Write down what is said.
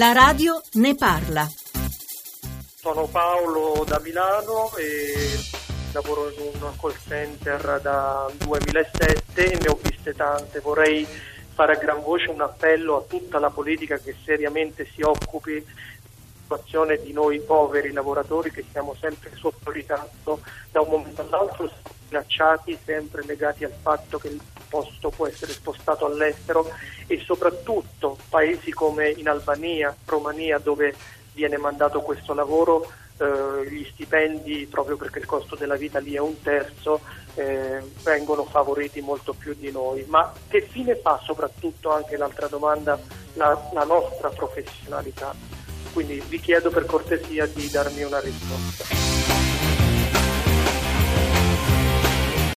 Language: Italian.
La radio ne parla. Sono Paolo da Milano e lavoro in un call center da 2007 e ne ho viste tante. Vorrei fare a gran voce un appello a tutta la politica che seriamente si occupi situazione di noi poveri lavoratori che siamo sempre sotto ritardo da un momento all'altro minacciati, sempre legati al fatto che posto può essere spostato all'estero e soprattutto paesi come in Albania, Romania dove viene mandato questo lavoro, eh, gli stipendi, proprio perché il costo della vita lì è un terzo, eh, vengono favoriti molto più di noi. Ma che fine fa soprattutto anche l'altra domanda, la, la nostra professionalità? Quindi vi chiedo per cortesia di darmi una risposta.